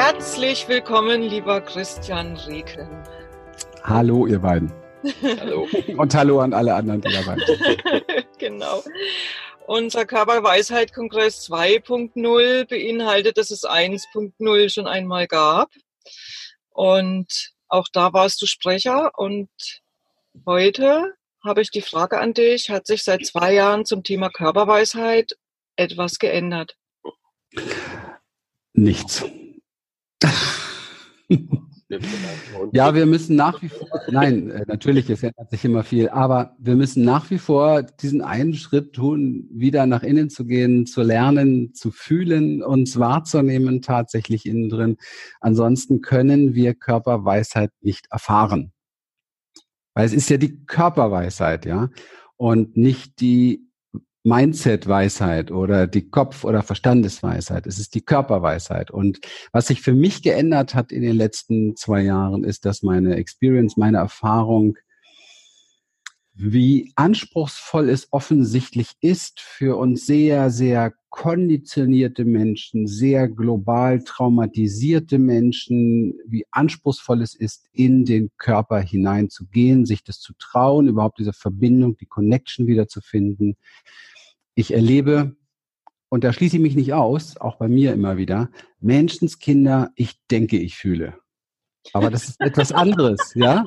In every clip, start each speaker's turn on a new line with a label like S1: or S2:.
S1: Herzlich willkommen, lieber Christian Reken.
S2: Hallo, ihr beiden.
S3: Hallo.
S2: Und hallo an alle anderen, die dabei sind.
S1: genau. Unser Körperweisheit-Kongress 2.0 beinhaltet, dass es 1.0 schon einmal gab. Und auch da warst du Sprecher. Und heute habe ich die Frage an dich, hat sich seit zwei Jahren zum Thema Körperweisheit etwas geändert?
S2: Nichts. Ja, wir müssen nach wie vor, nein, äh, natürlich, es ändert sich immer viel, aber wir müssen nach wie vor diesen einen Schritt tun, wieder nach innen zu gehen, zu lernen, zu fühlen, uns wahrzunehmen tatsächlich innen drin. Ansonsten können wir Körperweisheit nicht erfahren. Weil es ist ja die Körperweisheit, ja, und nicht die Mindset-Weisheit oder die Kopf- oder Verstandesweisheit. Es ist die Körperweisheit. Und was sich für mich geändert hat in den letzten zwei Jahren, ist, dass meine Experience, meine Erfahrung, wie anspruchsvoll es offensichtlich ist für uns sehr, sehr konditionierte Menschen, sehr global traumatisierte Menschen, wie anspruchsvoll es ist, in den Körper hineinzugehen, sich das zu trauen, überhaupt diese Verbindung, die Connection wieder zu finden. Ich erlebe, und da schließe ich mich nicht aus, auch bei mir immer wieder, Menschenskinder, ich denke, ich fühle. Aber das ist etwas anderes, ja?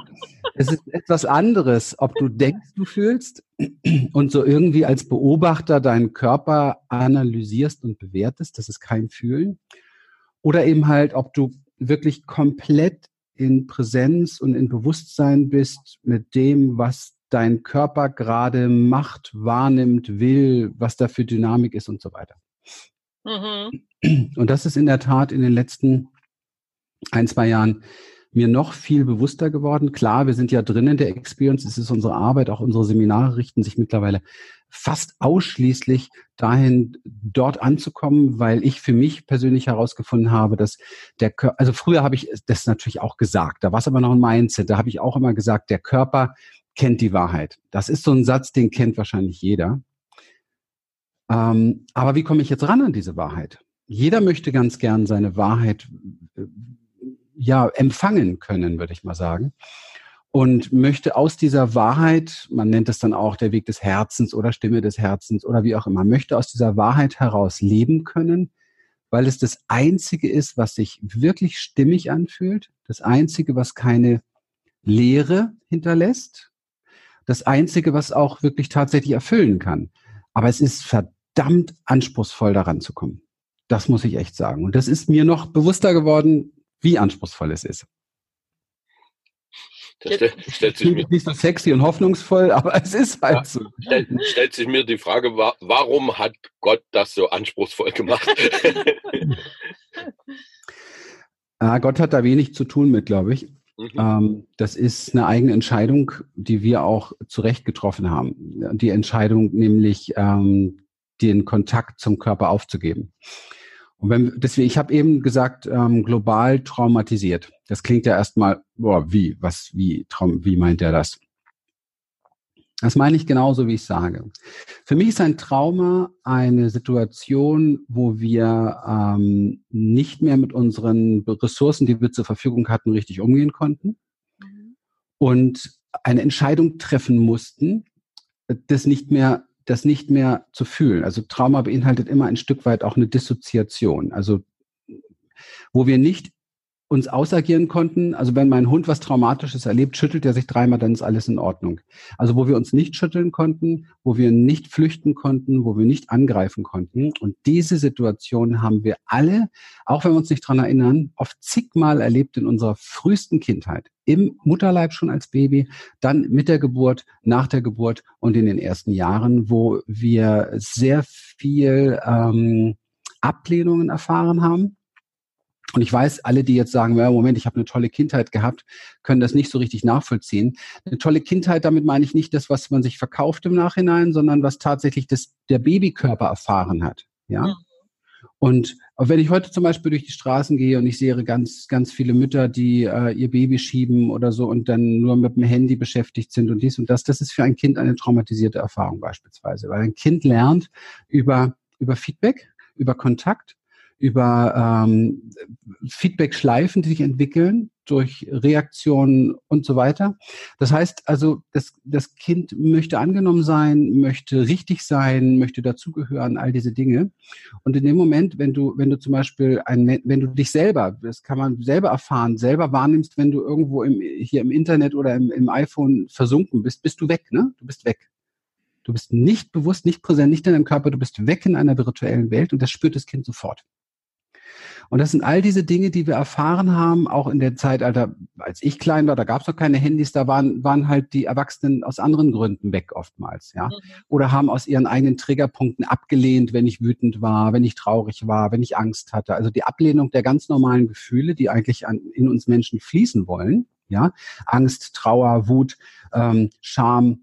S2: Es ist etwas anderes, ob du denkst, du fühlst und so irgendwie als Beobachter deinen Körper analysierst und bewertest, das ist kein Fühlen. Oder eben halt, ob du wirklich komplett in Präsenz und in Bewusstsein bist mit dem, was dein Körper gerade macht, wahrnimmt, will, was da für Dynamik ist und so weiter. Mhm. Und das ist in der Tat in den letzten ein, zwei Jahren mir noch viel bewusster geworden. Klar, wir sind ja drin in der Experience, es ist unsere Arbeit, auch unsere Seminare richten sich mittlerweile fast ausschließlich dahin, dort anzukommen, weil ich für mich persönlich herausgefunden habe, dass der Körper, also früher habe ich das natürlich auch gesagt, da war es aber noch ein Mindset, da habe ich auch immer gesagt, der Körper kennt die Wahrheit. Das ist so ein Satz, den kennt wahrscheinlich jeder. Ähm, aber wie komme ich jetzt ran an diese Wahrheit? Jeder möchte ganz gern seine Wahrheit äh, ja empfangen können, würde ich mal sagen. Und möchte aus dieser Wahrheit, man nennt es dann auch der Weg des Herzens oder Stimme des Herzens oder wie auch immer, möchte aus dieser Wahrheit heraus leben können, weil es das Einzige ist, was sich wirklich stimmig anfühlt, das Einzige, was keine Leere hinterlässt, das Einzige, was auch wirklich tatsächlich erfüllen kann. Aber es ist verdammt anspruchsvoll, daran zu kommen. Das muss ich echt sagen. Und das ist mir noch bewusster geworden, wie anspruchsvoll es ist.
S3: Das stellt, stellt sich mir,
S2: nicht so sexy und hoffnungsvoll, aber es ist halt so.
S3: Stellt, stellt sich mir die Frage, warum hat Gott das so anspruchsvoll gemacht?
S2: ah, Gott hat da wenig zu tun mit, glaube ich. Mhm. Ähm, das ist eine eigene Entscheidung, die wir auch zu Recht getroffen haben. Die Entscheidung nämlich, ähm, den Kontakt zum Körper aufzugeben. Und wenn, deswegen, ich habe eben gesagt, ähm, global traumatisiert. Das klingt ja erstmal, boah, wie, was, wie, Traum, wie meint er das? Das meine ich genauso, wie ich sage. Für mich ist ein Trauma eine Situation, wo wir ähm, nicht mehr mit unseren Ressourcen, die wir zur Verfügung hatten, richtig umgehen konnten mhm. und eine Entscheidung treffen mussten, das nicht mehr das nicht mehr zu fühlen. Also Trauma beinhaltet immer ein Stück weit auch eine Dissoziation. Also wo wir nicht uns ausagieren konnten. Also wenn mein Hund was Traumatisches erlebt, schüttelt er sich dreimal, dann ist alles in Ordnung. Also wo wir uns nicht schütteln konnten, wo wir nicht flüchten konnten, wo wir nicht angreifen konnten. Und diese Situation haben wir alle, auch wenn wir uns nicht dran erinnern, oft zigmal erlebt in unserer frühesten Kindheit. Im Mutterleib schon als Baby, dann mit der Geburt, nach der Geburt und in den ersten Jahren, wo wir sehr viel ähm, Ablehnungen erfahren haben und ich weiß, alle, die jetzt sagen, Moment, ich habe eine tolle Kindheit gehabt, können das nicht so richtig nachvollziehen. Eine tolle Kindheit, damit meine ich nicht das, was man sich verkauft im Nachhinein, sondern was tatsächlich das, der Babykörper erfahren hat. Ja. Mhm. Und wenn ich heute zum Beispiel durch die Straßen gehe und ich sehe ganz, ganz viele Mütter, die äh, ihr Baby schieben oder so und dann nur mit dem Handy beschäftigt sind und dies und das, das ist für ein Kind eine traumatisierte Erfahrung beispielsweise, weil ein Kind lernt über, über Feedback, über Kontakt, über ähm, Feedback-Schleifen, die sich entwickeln durch Reaktionen und so weiter. Das heißt also, das, das Kind möchte angenommen sein, möchte richtig sein, möchte dazugehören, all diese Dinge. Und in dem Moment, wenn du, wenn du zum Beispiel ein, wenn du dich selber, das kann man selber erfahren, selber wahrnimmst, wenn du irgendwo im, hier im Internet oder im, im iPhone versunken bist, bist du weg, ne? Du bist weg. Du bist nicht bewusst, nicht präsent, nicht in deinem Körper, du bist weg in einer virtuellen Welt und das spürt das Kind sofort. Und das sind all diese Dinge, die wir erfahren haben, auch in der Zeitalter, als ich klein war, da gab es noch keine Handys, da waren, waren halt die Erwachsenen aus anderen Gründen weg oftmals, ja. Mhm. Oder haben aus ihren eigenen Triggerpunkten abgelehnt, wenn ich wütend war, wenn ich traurig war, wenn ich Angst hatte. Also die Ablehnung der ganz normalen Gefühle, die eigentlich an, in uns Menschen fließen wollen, ja. Angst, Trauer, Wut, ähm, Scham,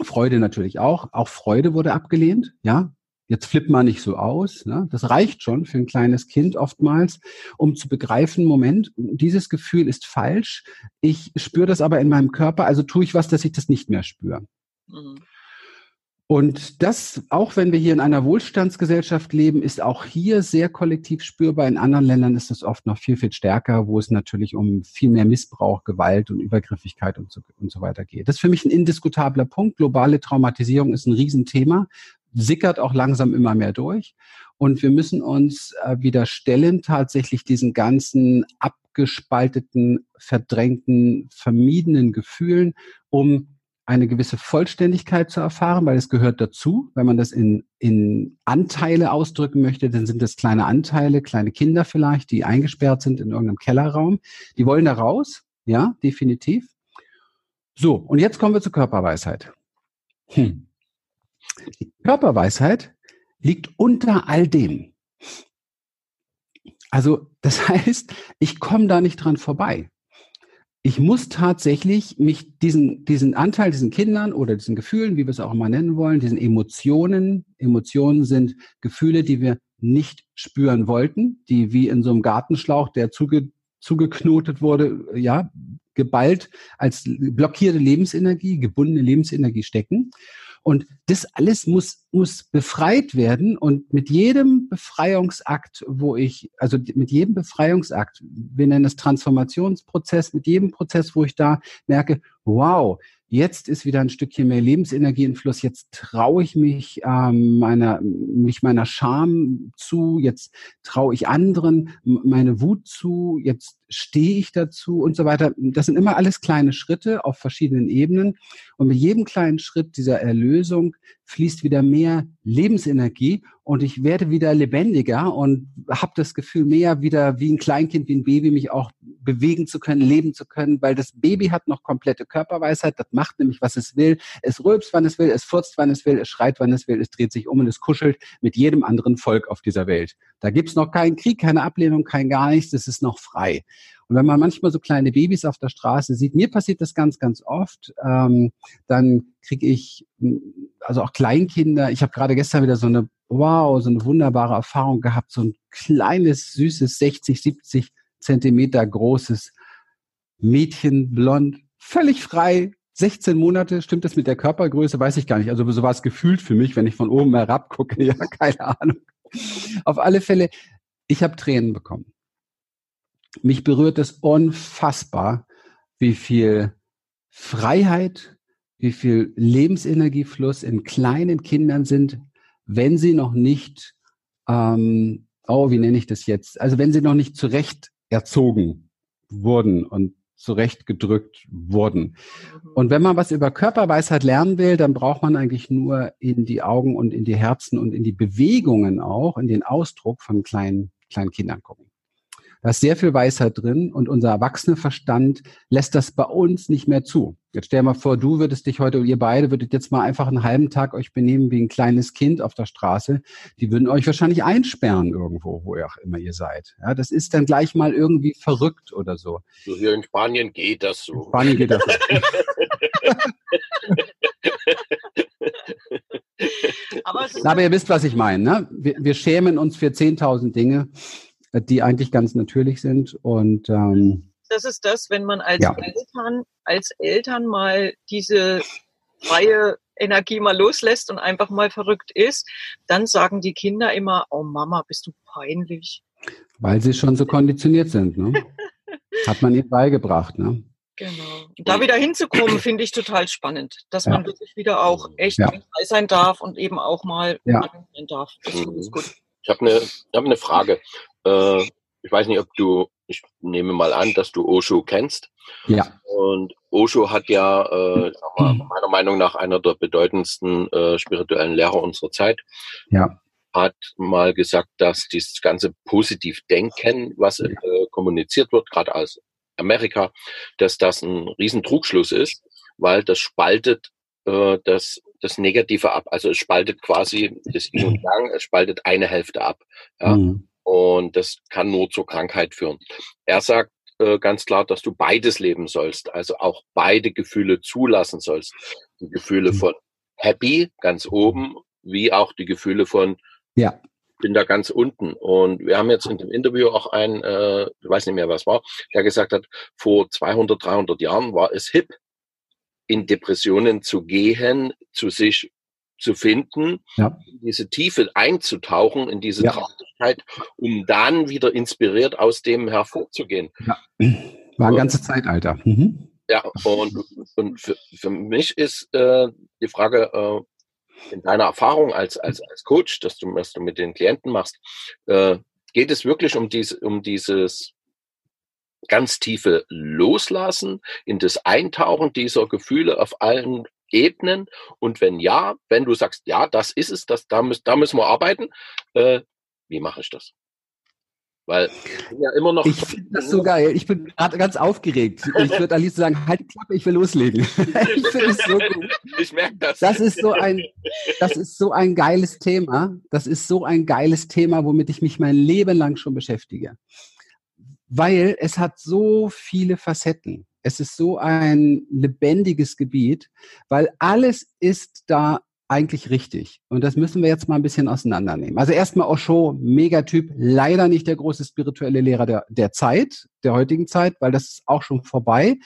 S2: Freude natürlich auch. Auch Freude wurde abgelehnt, ja. Jetzt flippt man nicht so aus. Ne? Das reicht schon für ein kleines Kind oftmals, um zu begreifen, Moment, dieses Gefühl ist falsch. Ich spüre das aber in meinem Körper, also tue ich was, dass ich das nicht mehr spüre. Mhm. Und das, auch wenn wir hier in einer Wohlstandsgesellschaft leben, ist auch hier sehr kollektiv spürbar. In anderen Ländern ist es oft noch viel, viel stärker, wo es natürlich um viel mehr Missbrauch, Gewalt und Übergriffigkeit und so, und so weiter geht. Das ist für mich ein indiskutabler Punkt. Globale Traumatisierung ist ein Riesenthema, sickert auch langsam immer mehr durch. Und wir müssen uns äh, wieder stellen, tatsächlich diesen ganzen abgespalteten, verdrängten, vermiedenen Gefühlen, um eine gewisse Vollständigkeit zu erfahren, weil es gehört dazu. Wenn man das in, in Anteile ausdrücken möchte, dann sind das kleine Anteile, kleine Kinder vielleicht, die eingesperrt sind in irgendeinem Kellerraum. Die wollen da raus, ja, definitiv. So, und jetzt kommen wir zur Körperweisheit. Hm. Die Körperweisheit liegt unter all dem. Also das heißt, ich komme da nicht dran vorbei ich muss tatsächlich mich diesen, diesen Anteil, diesen Kindern oder diesen Gefühlen, wie wir es auch immer nennen wollen, diesen Emotionen, Emotionen sind Gefühle, die wir nicht spüren wollten, die wie in so einem Gartenschlauch, der zuge, zugeknotet wurde, ja, geballt als blockierte Lebensenergie, gebundene Lebensenergie stecken. Und das alles muss, muss befreit werden. Und mit jedem Befreiungsakt, wo ich, also mit jedem Befreiungsakt, wir nennen es Transformationsprozess, mit jedem Prozess, wo ich da merke, wow, jetzt ist wieder ein Stückchen mehr Lebensenergie im Fluss, jetzt traue ich mich ähm, meiner, mich meiner Scham zu, jetzt traue ich anderen meine Wut zu, jetzt stehe ich dazu und so weiter. Das sind immer alles kleine Schritte auf verschiedenen Ebenen. Und mit jedem kleinen Schritt dieser Erlösung fließt wieder mehr Lebensenergie und ich werde wieder lebendiger und habe das Gefühl, mehr wieder wie ein Kleinkind, wie ein Baby, mich auch bewegen zu können, leben zu können, weil das Baby hat noch komplette Körperweisheit, das macht nämlich, was es will. Es rülpst, wann es will, es furzt, wann es will, es schreit, wann es will, es dreht sich um und es kuschelt mit jedem anderen Volk auf dieser Welt. Da gibt's noch keinen Krieg, keine Ablehnung, kein gar nichts, es ist noch frei. Und wenn man manchmal so kleine Babys auf der Straße sieht, mir passiert das ganz, ganz oft, ähm, dann kriege ich, also auch Kleinkinder, ich habe gerade gestern wieder so eine, wow, so eine wunderbare Erfahrung gehabt, so ein kleines, süßes, 60, 70 Zentimeter großes Mädchen, blond, völlig frei, 16 Monate, stimmt das mit der Körpergröße? Weiß ich gar nicht. Also so war es gefühlt für mich, wenn ich von oben herab gucke. Ja, keine Ahnung. Auf alle Fälle, ich habe Tränen bekommen mich berührt es unfassbar, wie viel Freiheit, wie viel Lebensenergiefluss in kleinen Kindern sind, wenn sie noch nicht, ähm, oh, wie nenne ich das jetzt? Also wenn sie noch nicht zurecht erzogen wurden und zurechtgedrückt wurden. Mhm. Und wenn man was über Körperweisheit lernen will, dann braucht man eigentlich nur in die Augen und in die Herzen und in die Bewegungen auch, in den Ausdruck von kleinen, kleinen Kindern gucken. Da ist sehr viel Weisheit drin und unser erwachsener Verstand lässt das bei uns nicht mehr zu. Jetzt stell dir mal vor, du würdest dich heute, ihr beide würdet jetzt mal einfach einen halben Tag euch benehmen wie ein kleines Kind auf der Straße. Die würden euch wahrscheinlich einsperren irgendwo, wo ihr auch immer ihr seid. Ja, das ist dann gleich mal irgendwie verrückt oder so.
S3: So hier in Spanien geht das so.
S2: In Spanien geht das so. Aber, Aber, ihr wisst, was ich meine. Ne? Wir, wir schämen uns für 10.000 Dinge die eigentlich ganz natürlich sind. Und ähm,
S1: das ist das, wenn man als ja. Eltern, als Eltern mal diese freie Energie mal loslässt und einfach mal verrückt ist, dann sagen die Kinder immer, oh Mama, bist du peinlich.
S2: Weil sie schon so konditioniert sind, ne? Hat man ihnen beigebracht, ne?
S1: Genau. Und da wieder hinzukommen, finde ich total spannend, dass man wirklich wieder auch echt
S2: Ja.
S1: frei sein darf und eben auch mal
S2: Ja.
S1: darf. Das
S3: Mhm.
S1: gut.
S3: Ich habe eine hab ne Frage. Äh, ich weiß nicht, ob du, ich nehme mal an, dass du Osho kennst.
S2: Ja.
S3: Und Osho hat ja, äh, meiner Meinung nach einer der bedeutendsten äh, spirituellen Lehrer unserer Zeit,
S2: Ja.
S3: hat mal gesagt, dass dieses ganze Positivdenken, was äh, kommuniziert wird, gerade aus Amerika, dass das ein riesen Trugschluss ist, weil das spaltet äh, das, das Negative ab. Also es spaltet quasi das Yin und Yang, es spaltet eine Hälfte ab. Ja?
S2: Mhm.
S3: Und das kann nur zur Krankheit führen. Er sagt äh, ganz klar, dass du beides leben sollst, also auch beide Gefühle zulassen sollst. Die Gefühle
S2: Mhm.
S3: von happy, ganz oben, wie auch die Gefühle von
S2: Ja.
S3: bin da ganz unten. Und wir haben jetzt in dem Interview auch einen, äh, ich weiß nicht mehr, was war, der gesagt hat, vor 200, 300 Jahren war es hip, in Depressionen zu gehen, zu sich zu finden,
S2: Ja.
S3: in diese Tiefe einzutauchen, in diese
S2: Ja.
S3: Traurigkeit, um dann wieder inspiriert aus dem hervorzugehen.
S2: War ein ganzes Zeitalter. Mhm.
S3: Ja, und, und für, für mich ist äh, die Frage, äh, in deiner Erfahrung als, als, als Coach, dass du, was du mit den Klienten machst, äh, geht es wirklich um, dies, um dieses ganz tiefe Loslassen, in das Eintauchen dieser Gefühle auf allen Ebenen? Und wenn ja, wenn du sagst, ja, das ist es, das, da, müssen, da müssen wir arbeiten, äh, wie mache ich das? Weil ich bin ja immer noch.
S2: Ich finde das so geil. Ich bin gerade ganz aufgeregt. Ich würde Alice sagen, halt die Klappe, ich will loslegen. ich finde es so gut.
S3: Ich merke das.
S2: Das ist so ein, das ist so ein geiles Thema. Das ist so ein geiles Thema, womit ich mich mein Leben lang schon beschäftige. Weil es hat so viele Facetten. Es ist so ein lebendiges Gebiet, weil alles ist da eigentlich richtig. Und das müssen wir jetzt mal ein bisschen auseinandernehmen. Also erstmal Osho, Megatyp, leider nicht der große spirituelle Lehrer der, der Zeit, der heutigen Zeit, weil das ist auch schon vorbei.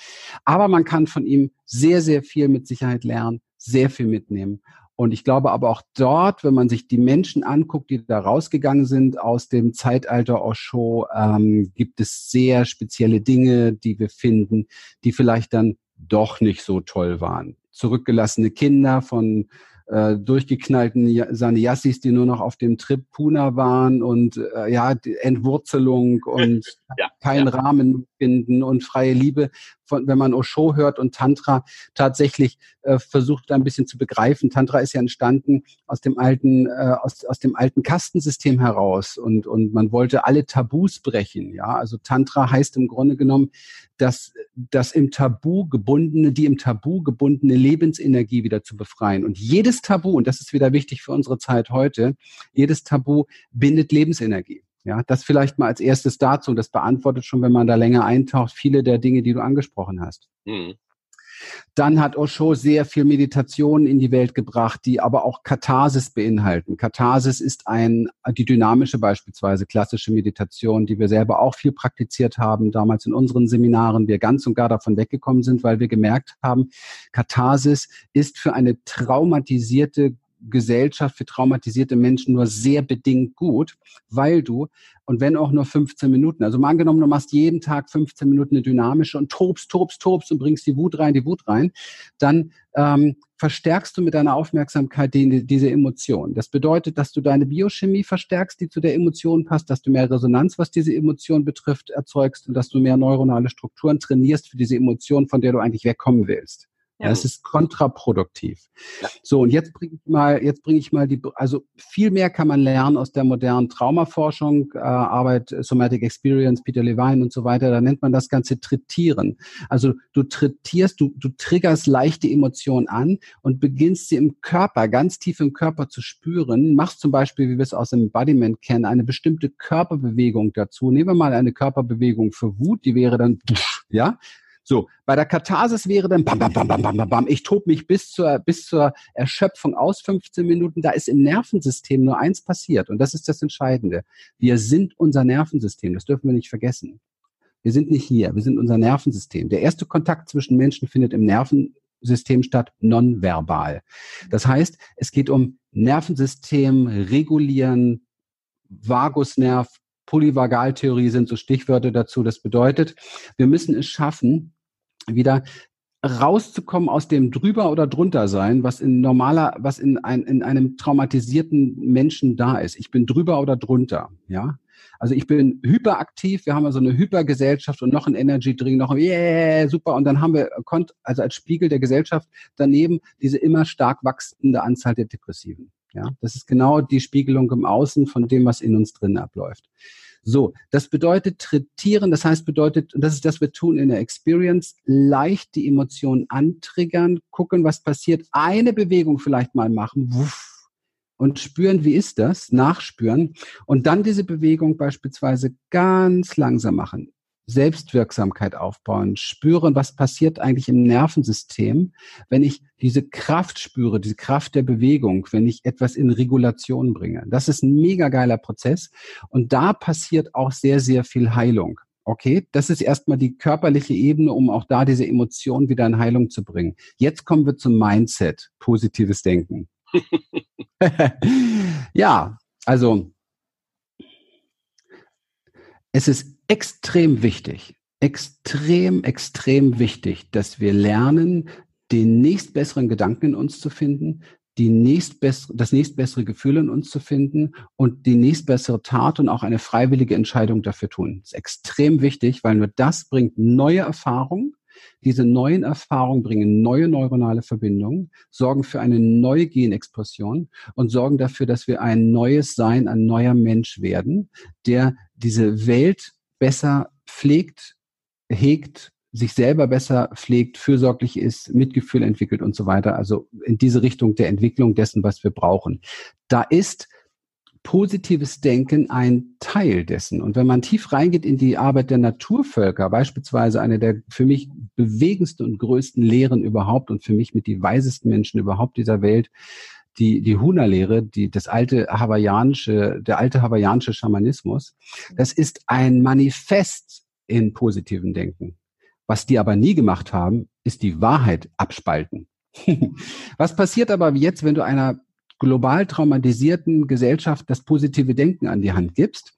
S2: Aber man kann von ihm sehr, sehr viel mit Sicherheit lernen, sehr viel mitnehmen. Und ich glaube aber auch dort, wenn man sich die Menschen anguckt, die da rausgegangen sind aus dem Zeitalter Osho, ähm, gibt es sehr spezielle Dinge, die wir finden, die vielleicht dann doch nicht so toll waren. Zurückgelassene Kinder von äh, durchgeknallten Ja- Sannyasis, die nur noch auf dem Trip Puna waren und äh, ja, Entwurzelung und
S3: Ja,
S2: keinen Rahmen finden und freie Liebe, von, wenn man Osho hört und Tantra tatsächlich äh, versucht ein bisschen zu begreifen. Tantra ist ja entstanden aus dem alten, äh, aus, aus dem alten Kastensystem heraus und, und man wollte alle Tabus brechen. Ja, also Tantra heißt im Grunde genommen, dass das im Tabu gebundene, die im Tabu gebundene Lebensenergie wieder zu befreien. Und jedes Tabu, und das ist wieder wichtig für unsere Zeit heute, jedes Tabu bindet Lebensenergie. Ja, das vielleicht mal als erstes dazu. Und das beantwortet schon, wenn man da länger eintaucht, viele der Dinge, die du angesprochen hast.
S3: Hm.
S2: Dann hat Osho sehr viel Meditation in die Welt gebracht, die aber auch Katharsis beinhalten. Katharsis ist ein, die dynamische beispielsweise, klassische Meditation, die wir selber auch viel praktiziert haben, damals in unseren Seminaren, wir ganz und gar davon weggekommen sind, weil wir gemerkt haben, Katharsis ist für eine traumatisierte Gesellschaft für traumatisierte Menschen nur sehr bedingt gut, weil du, und wenn auch nur 15 Minuten, also mal angenommen, du machst jeden Tag 15 Minuten eine dynamische und tobst, tobst, tobst und bringst die Wut rein, die Wut rein, dann ähm, verstärkst du mit deiner Aufmerksamkeit die, diese Emotion. Das bedeutet, dass du deine Biochemie verstärkst, die zu der Emotion passt, dass du mehr Resonanz, was diese Emotion betrifft, erzeugst und dass du mehr neuronale Strukturen trainierst für diese Emotion, von der du eigentlich wegkommen willst. Ja. Das ist kontraproduktiv. So, und jetzt bringe ich mal, jetzt bringe ich mal die, also viel mehr kann man lernen aus der modernen Traumaforschung, äh, Arbeit, Somatic Experience, Peter Levine und so weiter. Da nennt man das Ganze Trittieren. Also du trittierst, du, du triggerst leichte Emotionen an und beginnst sie im Körper, ganz tief im Körper zu spüren. Machst zum Beispiel, wie wir es aus dem Embodiment kennen, eine bestimmte Körperbewegung dazu. Nehmen wir mal eine Körperbewegung für Wut, die wäre dann, ja, so, bei der Katharsis wäre dann bam, bam, bam, bam, bam, bam, ich tob mich bis zur, bis zur Erschöpfung aus 15 Minuten. Da ist im Nervensystem nur eins passiert und das ist das Entscheidende. Wir sind unser Nervensystem, das dürfen wir nicht vergessen. Wir sind nicht hier, wir sind unser Nervensystem. Der erste Kontakt zwischen Menschen findet im Nervensystem statt, nonverbal. Das heißt, es geht um Nervensystem regulieren, Vagusnerv, Polyvagaltheorie sind so Stichwörter dazu. Das bedeutet, wir müssen es schaffen, wieder rauszukommen aus dem drüber oder drunter sein, was in normaler, was in, ein, in einem traumatisierten Menschen da ist. Ich bin drüber oder drunter, ja. Also ich bin hyperaktiv, wir haben also eine Hypergesellschaft und noch ein Energy Drink, noch ein yeah, super. Und dann haben wir, also als Spiegel der Gesellschaft daneben diese immer stark wachsende Anzahl der Depressiven. Ja, das ist genau die Spiegelung im Außen von dem, was in uns drin abläuft. So, das bedeutet trittieren, das heißt bedeutet, und das ist das, was wir tun in der Experience, leicht die Emotionen antriggern, gucken, was passiert, eine Bewegung vielleicht mal machen, wuff, und spüren, wie ist das, nachspüren und dann diese Bewegung beispielsweise ganz langsam machen. Selbstwirksamkeit aufbauen, spüren, was passiert eigentlich im Nervensystem, wenn ich diese Kraft spüre, diese Kraft der Bewegung, wenn ich etwas in Regulation bringe. Das ist ein mega geiler Prozess und da passiert auch sehr, sehr viel Heilung. Okay, das ist erstmal die körperliche Ebene, um auch da diese Emotionen wieder in Heilung zu bringen. Jetzt kommen wir zum Mindset, positives Denken. ja, also es ist extrem wichtig, extrem, extrem wichtig, dass wir lernen, den nächstbesseren Gedanken in uns zu finden, die nächstbessere, das nächstbessere Gefühl in uns zu finden und die nächstbessere Tat und auch eine freiwillige Entscheidung dafür tun. Das ist extrem wichtig, weil nur das bringt neue Erfahrungen. Diese neuen Erfahrungen bringen neue neuronale Verbindungen, sorgen für eine neue Genexpression und sorgen dafür, dass wir ein neues Sein, ein neuer Mensch werden, der diese Welt besser pflegt, hegt, sich selber besser pflegt, fürsorglich ist, Mitgefühl entwickelt und so weiter. Also in diese Richtung der Entwicklung dessen, was wir brauchen. Da ist positives Denken ein Teil dessen. Und wenn man tief reingeht in die Arbeit der Naturvölker, beispielsweise eine der für mich bewegendsten und größten Lehren überhaupt und für mich mit die weisesten Menschen überhaupt dieser Welt, die, die Huna-Lehre, die, das alte hawaiianische, der alte hawaiianische Schamanismus, das ist ein Manifest in positiven Denken. Was die aber nie gemacht haben, ist die Wahrheit abspalten. Was passiert aber jetzt, wenn du einer global traumatisierten Gesellschaft das positive Denken an die Hand gibst?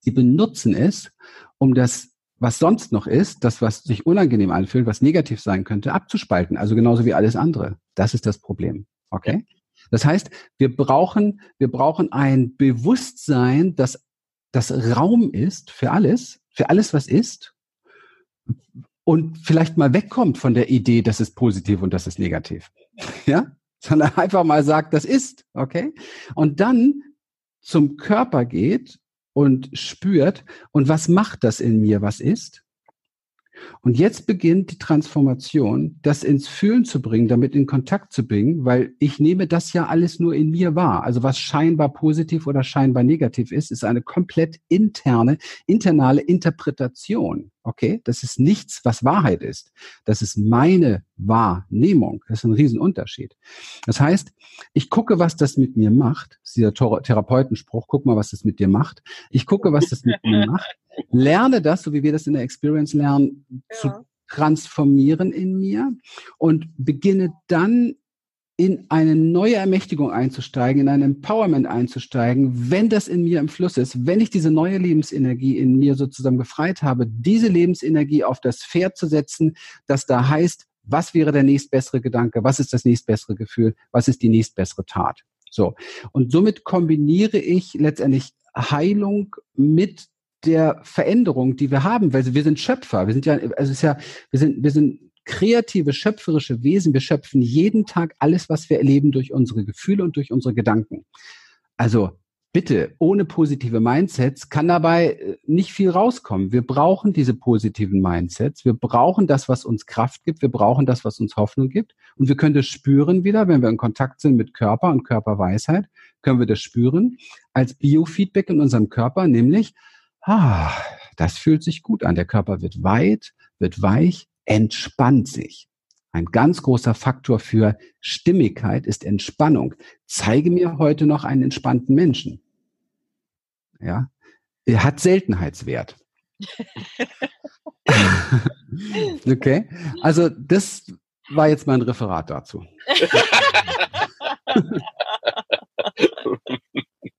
S2: Sie benutzen es, um das was sonst noch ist, das, was sich unangenehm anfühlt, was negativ sein könnte, abzuspalten. Also genauso wie alles andere. Das ist das Problem. Okay? Das heißt, wir brauchen, wir brauchen ein Bewusstsein, dass das Raum ist für alles, für alles, was ist und vielleicht mal wegkommt von der Idee, das ist positiv und das ist negativ. Ja? Sondern einfach mal sagt, das ist, okay? Und dann zum Körper geht und spürt, und was macht das in mir, was ist? Und jetzt beginnt die Transformation, das ins Fühlen zu bringen, damit in Kontakt zu bringen, weil ich nehme das ja alles nur in mir wahr. Also was scheinbar positiv oder scheinbar negativ ist, ist eine komplett interne, internale Interpretation. Okay? Das ist nichts, was Wahrheit ist. Das ist meine Wahrnehmung. Das ist ein Riesenunterschied. Das heißt, ich gucke, was das mit mir macht. Das ist dieser Therapeutenspruch. Guck mal, was das mit dir macht. Ich gucke, was das mit mir macht. Lerne das, so wie wir das in der Experience lernen, ja. zu transformieren in mir und beginne dann in eine neue Ermächtigung einzusteigen, in ein Empowerment einzusteigen, wenn das in mir im Fluss ist, wenn ich diese neue Lebensenergie in mir sozusagen befreit habe, diese Lebensenergie auf das Pferd zu setzen, das da heißt, was wäre der nächstbessere Gedanke, was ist das nächstbessere Gefühl, was ist die nächstbessere Tat. So. Und somit kombiniere ich letztendlich Heilung mit der Veränderung, die wir haben, weil wir sind Schöpfer. Wir sind ja, also es ist ja, wir sind, wir sind kreative, schöpferische Wesen. Wir schöpfen jeden Tag alles, was wir erleben, durch unsere Gefühle und durch unsere Gedanken. Also bitte, ohne positive Mindsets kann dabei äh, nicht viel rauskommen. Wir brauchen diese positiven Mindsets. Wir brauchen das, was uns Kraft gibt. Wir brauchen das, was uns Hoffnung gibt. Und wir können das spüren wieder, wenn wir in Kontakt sind mit Körper und Körperweisheit, können wir das spüren als Biofeedback in unserem Körper, nämlich, ah, das fühlt sich gut an. Der Körper wird weit, wird weich, entspannt sich. Ein ganz großer Faktor für Stimmigkeit ist Entspannung. Zeige mir heute noch einen entspannten Menschen. Ja, er hat Seltenheitswert. okay, also das war jetzt mein Referat dazu.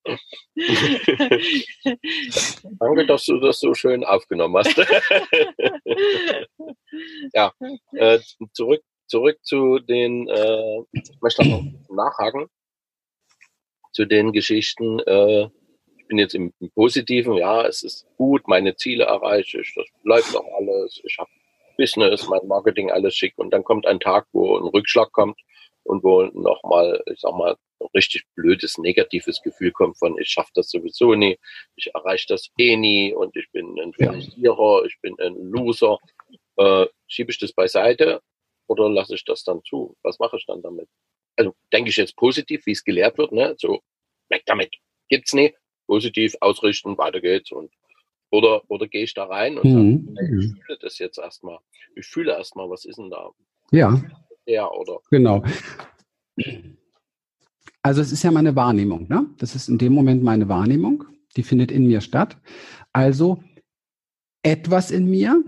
S3: Danke, dass du das so schön aufgenommen hast. ja, äh, zurück, zurück zu den, äh, ich möchte noch nachhaken, zu den Geschichten, äh, ich bin jetzt im, im, Positiven, ja, es ist gut, meine Ziele erreiche ich, das bleibt noch alles, ich habe Business, mein Marketing, alles schick und dann kommt ein Tag, wo ein Rückschlag kommt und wo nochmal, ich sag mal, ein richtig blödes, negatives Gefühl kommt von, ich schaffe das sowieso nie, ich erreiche das eh nie und ich bin ein Verlierer, ich bin ein Loser. Äh, schiebe ich das beiseite oder lasse ich das dann zu? Was mache ich dann damit? Also denke ich jetzt positiv, wie es gelehrt wird, ne? So, weg damit. Gibt's nie. Positiv ausrichten, weiter geht's und oder, oder gehe ich da rein und mhm. sage, ich fühle das jetzt erstmal. Ich fühle erstmal, was ist denn da?
S2: Ja.
S3: Ja, oder?
S2: Genau. Also es ist ja meine Wahrnehmung, ne? Das ist in dem Moment meine Wahrnehmung, die findet in mir statt. Also etwas in mir,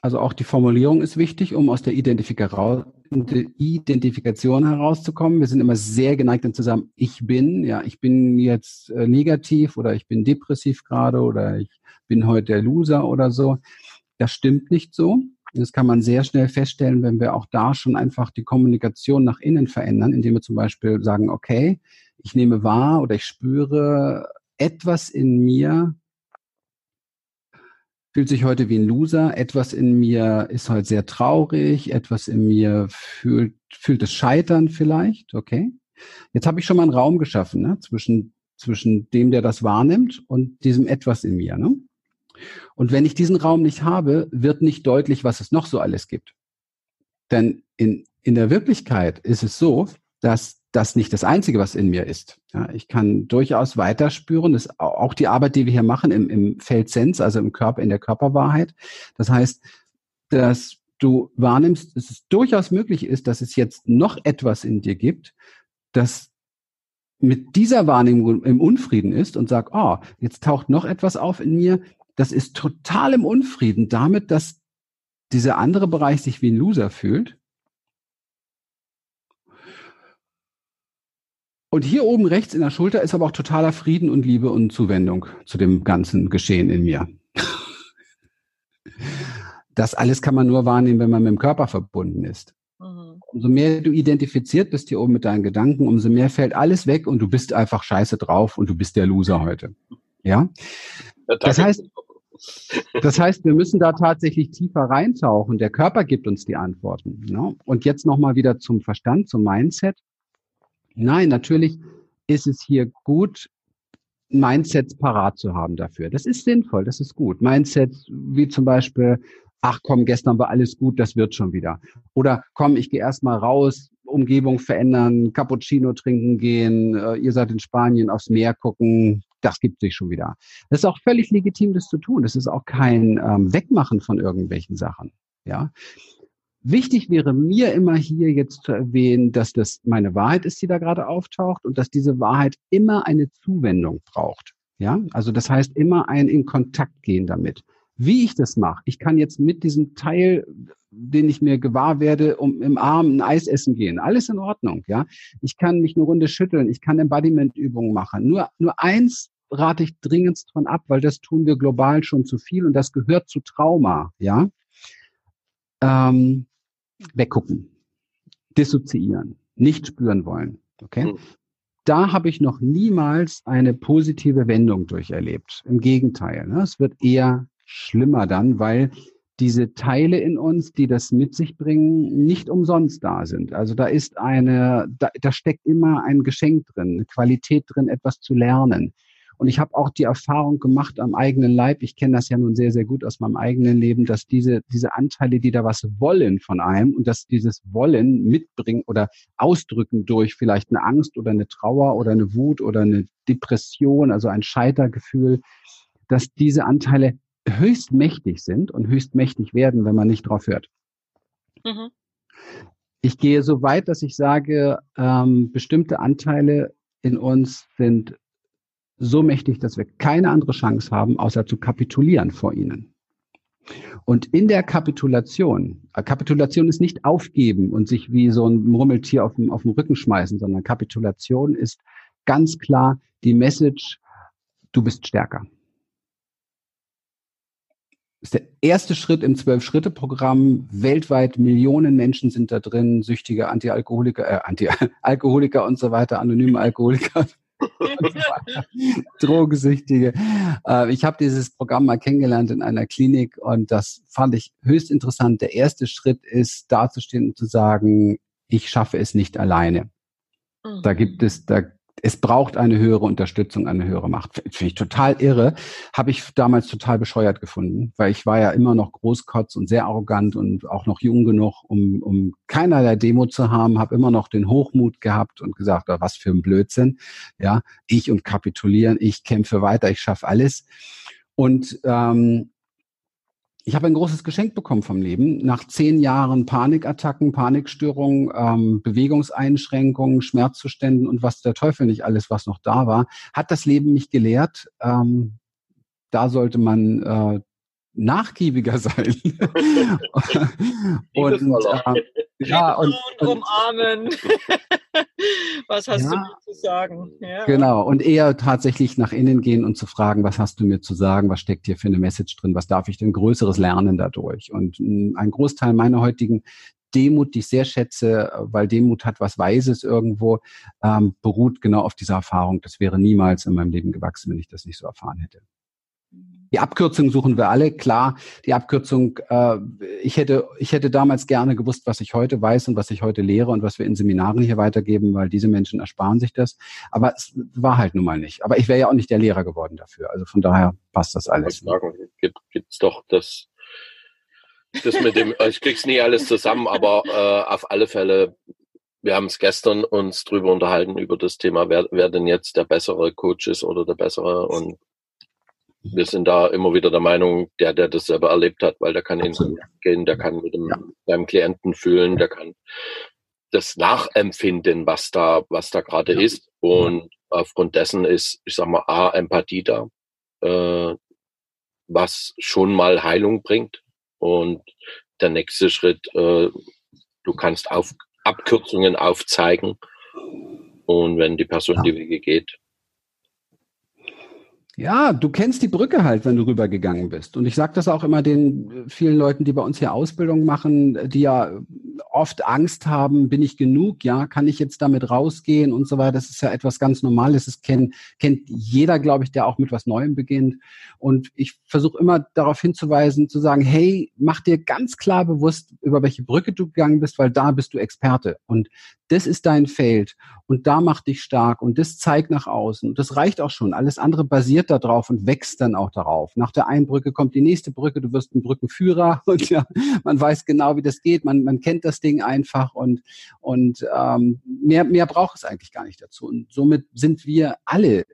S2: also auch die Formulierung ist wichtig, um aus der Identifikation herauszukommen. Wir sind immer sehr geneigt dann zusammen, ich bin, ja, ich bin jetzt äh, negativ oder ich bin depressiv gerade oder ich bin heute der Loser oder so. Das stimmt nicht so. Das kann man sehr schnell feststellen, wenn wir auch da schon einfach die Kommunikation nach innen verändern, indem wir zum Beispiel sagen, okay, ich nehme wahr oder ich spüre etwas in mir, fühlt sich heute wie ein Loser, etwas in mir ist heute sehr traurig, etwas in mir fühlt, fühlt es Scheitern vielleicht, okay. Jetzt habe ich schon mal einen Raum geschaffen ne, zwischen, zwischen dem, der das wahrnimmt und diesem etwas in mir. Ne? Und wenn ich diesen Raum nicht habe, wird nicht deutlich, was es noch so alles gibt. Denn in, in der Wirklichkeit ist es so, dass das nicht das Einzige, was in mir ist. Ja, ich kann durchaus weiter spüren, das ist auch die Arbeit, die wir hier machen im, im Feld Sens, also im Körper, in der Körperwahrheit. Das heißt, dass du wahrnimmst, dass es durchaus möglich ist, dass es jetzt noch etwas in dir gibt, das mit dieser Wahrnehmung im Unfrieden ist und sagt, oh, jetzt taucht noch etwas auf in mir, das ist total im Unfrieden damit, dass dieser andere Bereich sich wie ein Loser fühlt. Und hier oben rechts in der Schulter ist aber auch totaler Frieden und Liebe und Zuwendung zu dem ganzen Geschehen in mir. Das alles kann man nur wahrnehmen, wenn man mit dem Körper verbunden ist. Mhm. Umso mehr du identifiziert bist hier oben mit deinen Gedanken, umso mehr fällt alles weg und du bist einfach scheiße drauf und du bist der Loser heute. Ja? Das heißt, das heißt, wir müssen da tatsächlich tiefer reintauchen. Der Körper gibt uns die Antworten. Ne? Und jetzt nochmal wieder zum Verstand, zum Mindset. Nein, natürlich ist es hier gut, Mindsets parat zu haben dafür. Das ist sinnvoll, das ist gut. Mindsets wie zum Beispiel, ach komm, gestern war alles gut, das wird schon wieder. Oder komm, ich gehe erstmal raus, Umgebung verändern, Cappuccino trinken gehen, äh, ihr seid in Spanien aufs Meer gucken, das gibt sich schon wieder. Das ist auch völlig legitim, das zu tun. Das ist auch kein ähm, Wegmachen von irgendwelchen Sachen. Ja. Wichtig wäre mir immer hier jetzt zu erwähnen, dass das meine Wahrheit ist, die da gerade auftaucht und dass diese Wahrheit immer eine Zuwendung braucht. Ja, also das heißt immer ein in Kontakt gehen damit. Wie ich das mache, ich kann jetzt mit diesem Teil, den ich mir gewahr werde, um im Arm ein Eis essen gehen. Alles in Ordnung, ja. Ich kann mich eine Runde schütteln, ich kann Embodiment-Übungen machen. Nur, nur eins rate ich dringendst von ab, weil das tun wir global schon zu viel und das gehört zu Trauma, ja. Ähm, weggucken, dissoziieren, nicht spüren wollen, okay. Mhm da habe ich noch niemals eine positive Wendung durcherlebt. Im Gegenteil, ne? es wird eher schlimmer dann, weil diese Teile in uns, die das mit sich bringen, nicht umsonst da sind. Also da ist eine, da, da steckt immer ein Geschenk drin, eine Qualität drin, etwas zu lernen. Und ich habe auch die Erfahrung gemacht am eigenen Leib, ich kenne das ja nun sehr, sehr gut aus meinem eigenen Leben, dass diese, diese Anteile, die da was wollen von einem und dass dieses Wollen mitbringen oder ausdrücken durch vielleicht eine Angst oder eine Trauer oder eine Wut oder eine Depression, also ein Scheitergefühl, dass diese Anteile höchst mächtig sind und höchst mächtig werden, wenn man nicht drauf hört. Mhm. Ich gehe so weit, dass ich sage, ähm, bestimmte Anteile in uns sind so mächtig, dass wir keine andere Chance haben, außer zu kapitulieren vor ihnen. Und in der Kapitulation, äh, Kapitulation ist nicht aufgeben und sich wie so ein Murmeltier auf dem, auf dem Rücken schmeißen, sondern Kapitulation ist ganz klar die Message, du bist stärker. Das ist der erste Schritt im Zwölf-Schritte-Programm. Weltweit Millionen Menschen sind da drin, süchtige Anti-Alkoholiker, äh, Anti-Alkoholiker und so weiter, anonyme Alkoholiker. Drogensüchtige. Äh, ich habe dieses Programm mal kennengelernt in einer Klinik und das fand ich höchst interessant. Der erste Schritt ist, dazustehen und zu sagen, ich schaffe es nicht alleine. Da gibt es, da es braucht eine höhere Unterstützung, eine höhere Macht. Finde ich total irre. Habe ich damals total bescheuert gefunden, weil ich war ja immer noch großkotz und sehr arrogant und auch noch jung genug, um, um keinerlei Demo zu haben. Habe immer noch den Hochmut gehabt und gesagt, oh, was für ein Blödsinn. Ja, ich und kapitulieren, ich kämpfe weiter, ich schaffe alles. Und ähm, ich habe ein großes Geschenk bekommen vom Leben. Nach zehn Jahren Panikattacken, Panikstörungen, ähm, Bewegungseinschränkungen, Schmerzzuständen und was der Teufel nicht alles, was noch da war, hat das Leben mich gelehrt. Ähm, da sollte man äh, nachgiebiger sein.
S1: und, äh, ja, und, und umarmen. was hast ja, du mir zu sagen?
S2: Ja. Genau, und eher tatsächlich nach innen gehen und zu fragen, was hast du mir zu sagen, was steckt hier für eine Message drin, was darf ich denn Größeres lernen dadurch? Und ein Großteil meiner heutigen Demut, die ich sehr schätze, weil Demut hat was Weises irgendwo, ähm, beruht genau auf dieser Erfahrung. Das wäre niemals in meinem Leben gewachsen, wenn ich das nicht so erfahren hätte. Die Abkürzung suchen wir alle, klar. Die Abkürzung, äh, ich hätte, ich hätte damals gerne gewusst, was ich heute weiß und was ich heute lehre und was wir in Seminaren hier weitergeben, weil diese Menschen ersparen sich das. Aber es war halt nun mal nicht. Aber ich wäre ja auch nicht der Lehrer geworden dafür. Also von daher passt das alles.
S3: Sagen, gibt, gibt's doch das, das mit dem, ich krieg's nie alles zusammen, aber äh, auf alle Fälle wir haben es gestern uns drüber unterhalten über das Thema, wer, wer denn jetzt der bessere Coach ist oder der bessere und wir sind da immer wieder der Meinung, der, der das selber erlebt hat, weil der kann gehen, der kann mit dem, ja. seinem Klienten fühlen, der kann das nachempfinden, was da, was da gerade ja. ist. Und ja. aufgrund dessen ist, ich sag mal, A, Empathie da, äh, was schon mal Heilung bringt. Und der nächste Schritt, äh, du kannst auf, Abkürzungen aufzeigen. Und wenn die Person die Wege geht,
S2: ja, du kennst die Brücke halt, wenn du rübergegangen bist. Und ich sage das auch immer den vielen Leuten, die bei uns hier Ausbildung machen, die ja oft Angst haben, bin ich genug, ja, kann ich jetzt damit rausgehen und so weiter. Das ist ja etwas ganz Normales. Das kennt, kennt jeder, glaube ich, der auch mit was Neuem beginnt. Und ich versuche immer darauf hinzuweisen, zu sagen, hey, mach dir ganz klar bewusst, über welche Brücke du gegangen bist, weil da bist du Experte. Und das ist dein Feld und da macht dich stark und das zeigt nach außen. Das reicht auch schon. Alles andere basiert darauf und wächst dann auch darauf. Nach der einen Brücke kommt die nächste Brücke, du wirst ein Brückenführer und ja, man weiß genau, wie das geht. Man, man kennt das Ding einfach und, und ähm, mehr, mehr braucht es eigentlich gar nicht dazu. Und somit sind wir alle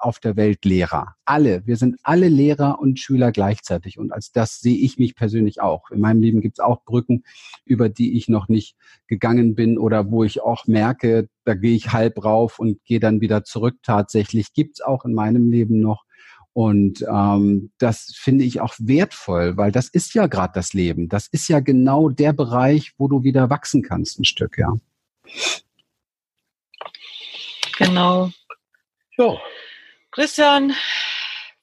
S2: auf der Welt Lehrer. Alle. Wir sind alle Lehrer und Schüler gleichzeitig. Und als das sehe ich mich persönlich auch. In meinem Leben gibt es auch Brücken, über die ich noch nicht gegangen bin oder wo ich auch merke, da gehe ich halb rauf und gehe dann wieder zurück. Tatsächlich gibt es auch in meinem Leben noch. Und ähm, das finde ich auch wertvoll, weil das ist ja gerade das Leben. Das ist ja genau der Bereich, wo du wieder wachsen kannst, ein Stück, ja.
S1: Genau. Ja. Christian,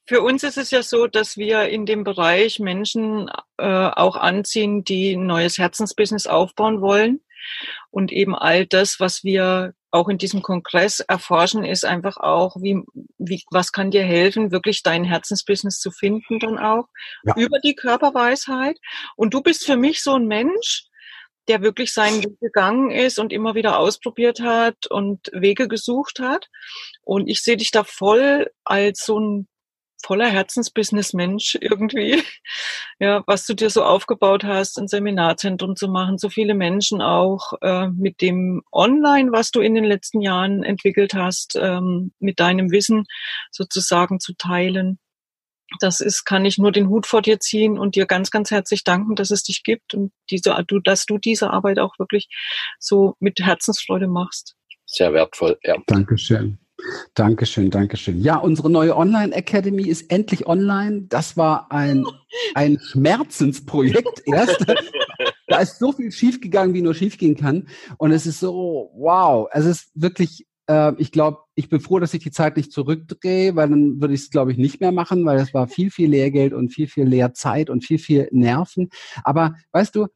S1: für uns ist es ja so, dass wir in dem Bereich Menschen äh, auch anziehen, die ein neues Herzensbusiness aufbauen wollen. Und eben all das, was wir auch in diesem Kongress erforschen, ist einfach auch, wie, wie, was kann dir helfen, wirklich dein Herzensbusiness zu finden dann auch ja. über die Körperweisheit. Und du bist für mich so ein Mensch, der wirklich seinen Weg gegangen ist und immer wieder ausprobiert hat und Wege gesucht hat. Und ich sehe dich da voll als so ein voller Herzensbusiness-Mensch irgendwie. Ja, was du dir so aufgebaut hast, ein Seminarzentrum zu machen, so viele Menschen auch äh, mit dem Online, was du in den letzten Jahren entwickelt hast, ähm, mit deinem Wissen sozusagen zu teilen das ist, kann ich nur den Hut vor dir ziehen und dir ganz, ganz herzlich danken, dass es dich gibt und diese, du, dass du diese Arbeit auch wirklich so mit Herzensfreude machst.
S3: Sehr wertvoll,
S2: ja. Dankeschön. Dankeschön, Dankeschön. Ja, unsere neue Online Academy ist endlich online. Das war ein, ein Schmerzensprojekt erst. da ist so viel schiefgegangen, wie nur schiefgehen kann. Und es ist so, wow. Es ist wirklich Äh, ich glaube, ich bin froh, dass ich die Zeit nicht zurückdrehe, weil dann würde ich es, glaube ich, nicht mehr machen, weil es war viel, viel Lehrgeld und viel, viel Lehrzeit und viel, viel Nerven. Aber weißt du,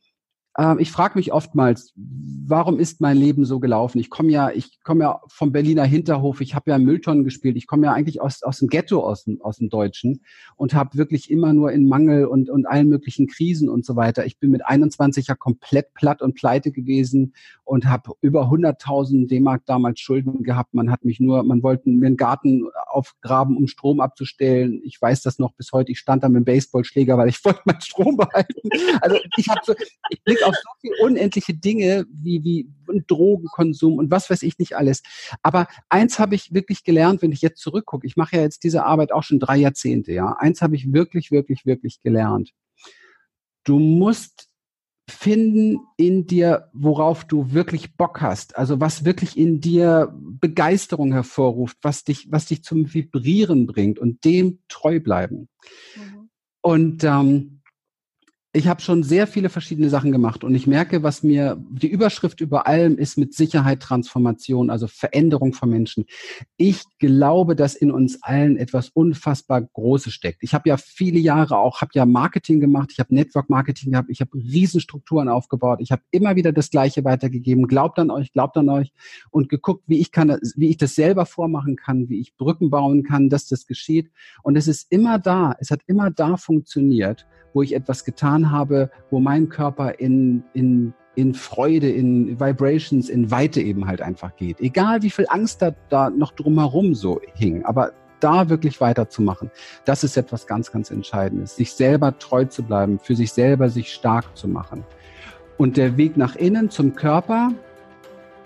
S2: ich frage mich oftmals, warum ist mein Leben so gelaufen? Ich komme ja, ich komme ja vom Berliner Hinterhof, ich habe ja Mülltonnen gespielt, ich komme ja eigentlich aus, aus dem Ghetto, aus dem, aus dem Deutschen und habe wirklich immer nur in Mangel und, und allen möglichen Krisen und so weiter. Ich bin mit 21 ja komplett platt und pleite gewesen und habe über 100.000 D-Mark damals Schulden gehabt. Man hat mich nur, man wollte mir einen Garten aufgraben, um Strom abzustellen. Ich weiß das noch bis heute. Ich stand da mit dem Baseballschläger, weil ich wollte meinen Strom behalten. Also ich habe so, ich blick auf so viele unendliche Dinge wie, wie Drogenkonsum und was weiß ich nicht alles. Aber eins habe ich wirklich gelernt, wenn ich jetzt zurückgucke. Ich mache ja jetzt diese Arbeit auch schon drei Jahrzehnte, ja. Eins habe ich wirklich, wirklich, wirklich gelernt. Du musst finden in dir, worauf du wirklich Bock hast. Also was wirklich in dir Begeisterung hervorruft, was dich, was dich zum Vibrieren bringt und dem treu bleiben. Mhm. Und ähm, ich habe schon sehr viele verschiedene Sachen gemacht und ich merke, was mir die Überschrift über allem ist mit Sicherheit Transformation, also Veränderung von Menschen. Ich glaube, dass in uns allen etwas unfassbar Großes steckt. Ich habe ja viele Jahre auch, habe ja Marketing gemacht, ich habe Network Marketing gehabt, ich habe Riesenstrukturen aufgebaut, ich habe immer wieder das Gleiche weitergegeben. Glaubt an euch, glaubt an euch und geguckt, wie ich kann, wie ich das selber vormachen kann, wie ich Brücken bauen kann, dass das geschieht. Und es ist immer da, es hat immer da funktioniert wo ich etwas getan habe, wo mein Körper in, in, in Freude, in Vibrations, in Weite eben halt einfach geht. Egal wie viel Angst da, da noch drumherum so hing, aber da wirklich weiterzumachen, das ist etwas ganz, ganz Entscheidendes. Sich selber treu zu bleiben, für sich selber sich stark zu machen. Und der Weg nach innen zum Körper,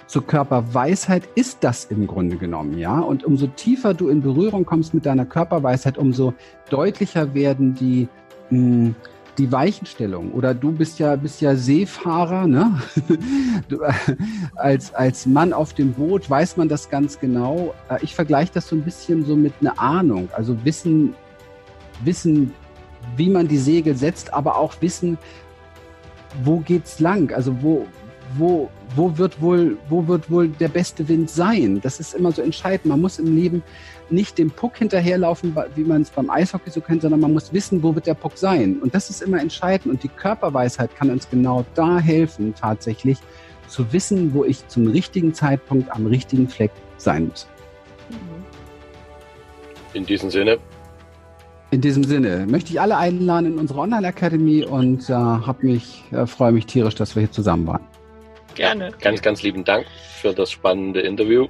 S2: zur Körperweisheit ist das im Grunde genommen, ja. Und umso tiefer du in Berührung kommst mit deiner Körperweisheit, umso deutlicher werden die hm, die Weichenstellung oder du bist ja bist ja Seefahrer, ne? Du, äh, als als Mann auf dem Boot weiß man das ganz genau. Äh, ich vergleiche das so ein bisschen so mit einer Ahnung, also wissen wissen, wie man die Segel setzt, aber auch wissen, wo geht's lang, also wo wo wo wird wohl wo wird wohl der beste Wind sein? Das ist immer so entscheidend. Man muss im Leben nicht dem Puck hinterherlaufen, wie man es beim Eishockey so kennt, sondern man muss wissen, wo wird der Puck sein. Und das ist immer entscheidend. Und die Körperweisheit kann uns genau da helfen, tatsächlich zu wissen, wo ich zum richtigen Zeitpunkt am richtigen Fleck sein muss.
S3: In diesem Sinne.
S2: In diesem Sinne möchte ich alle einladen in unsere Online-Akademie und äh, mich, äh, freue mich tierisch, dass wir hier zusammen waren.
S3: Gerne. Ganz, ganz lieben Dank für das spannende Interview.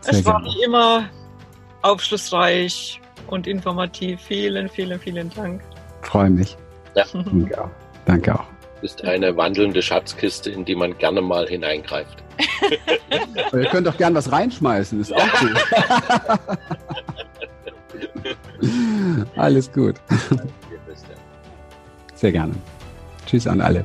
S1: Sehr es war wie immer aufschlussreich und informativ. Vielen, vielen, vielen Dank.
S2: Freue mich. Ja. Danke auch. Danke auch.
S3: Ist eine wandelnde Schatzkiste, in die man gerne mal hineingreift.
S2: Ihr könnt doch gern was reinschmeißen, ist auch gut. Alles gut. Sehr gerne. Tschüss an alle.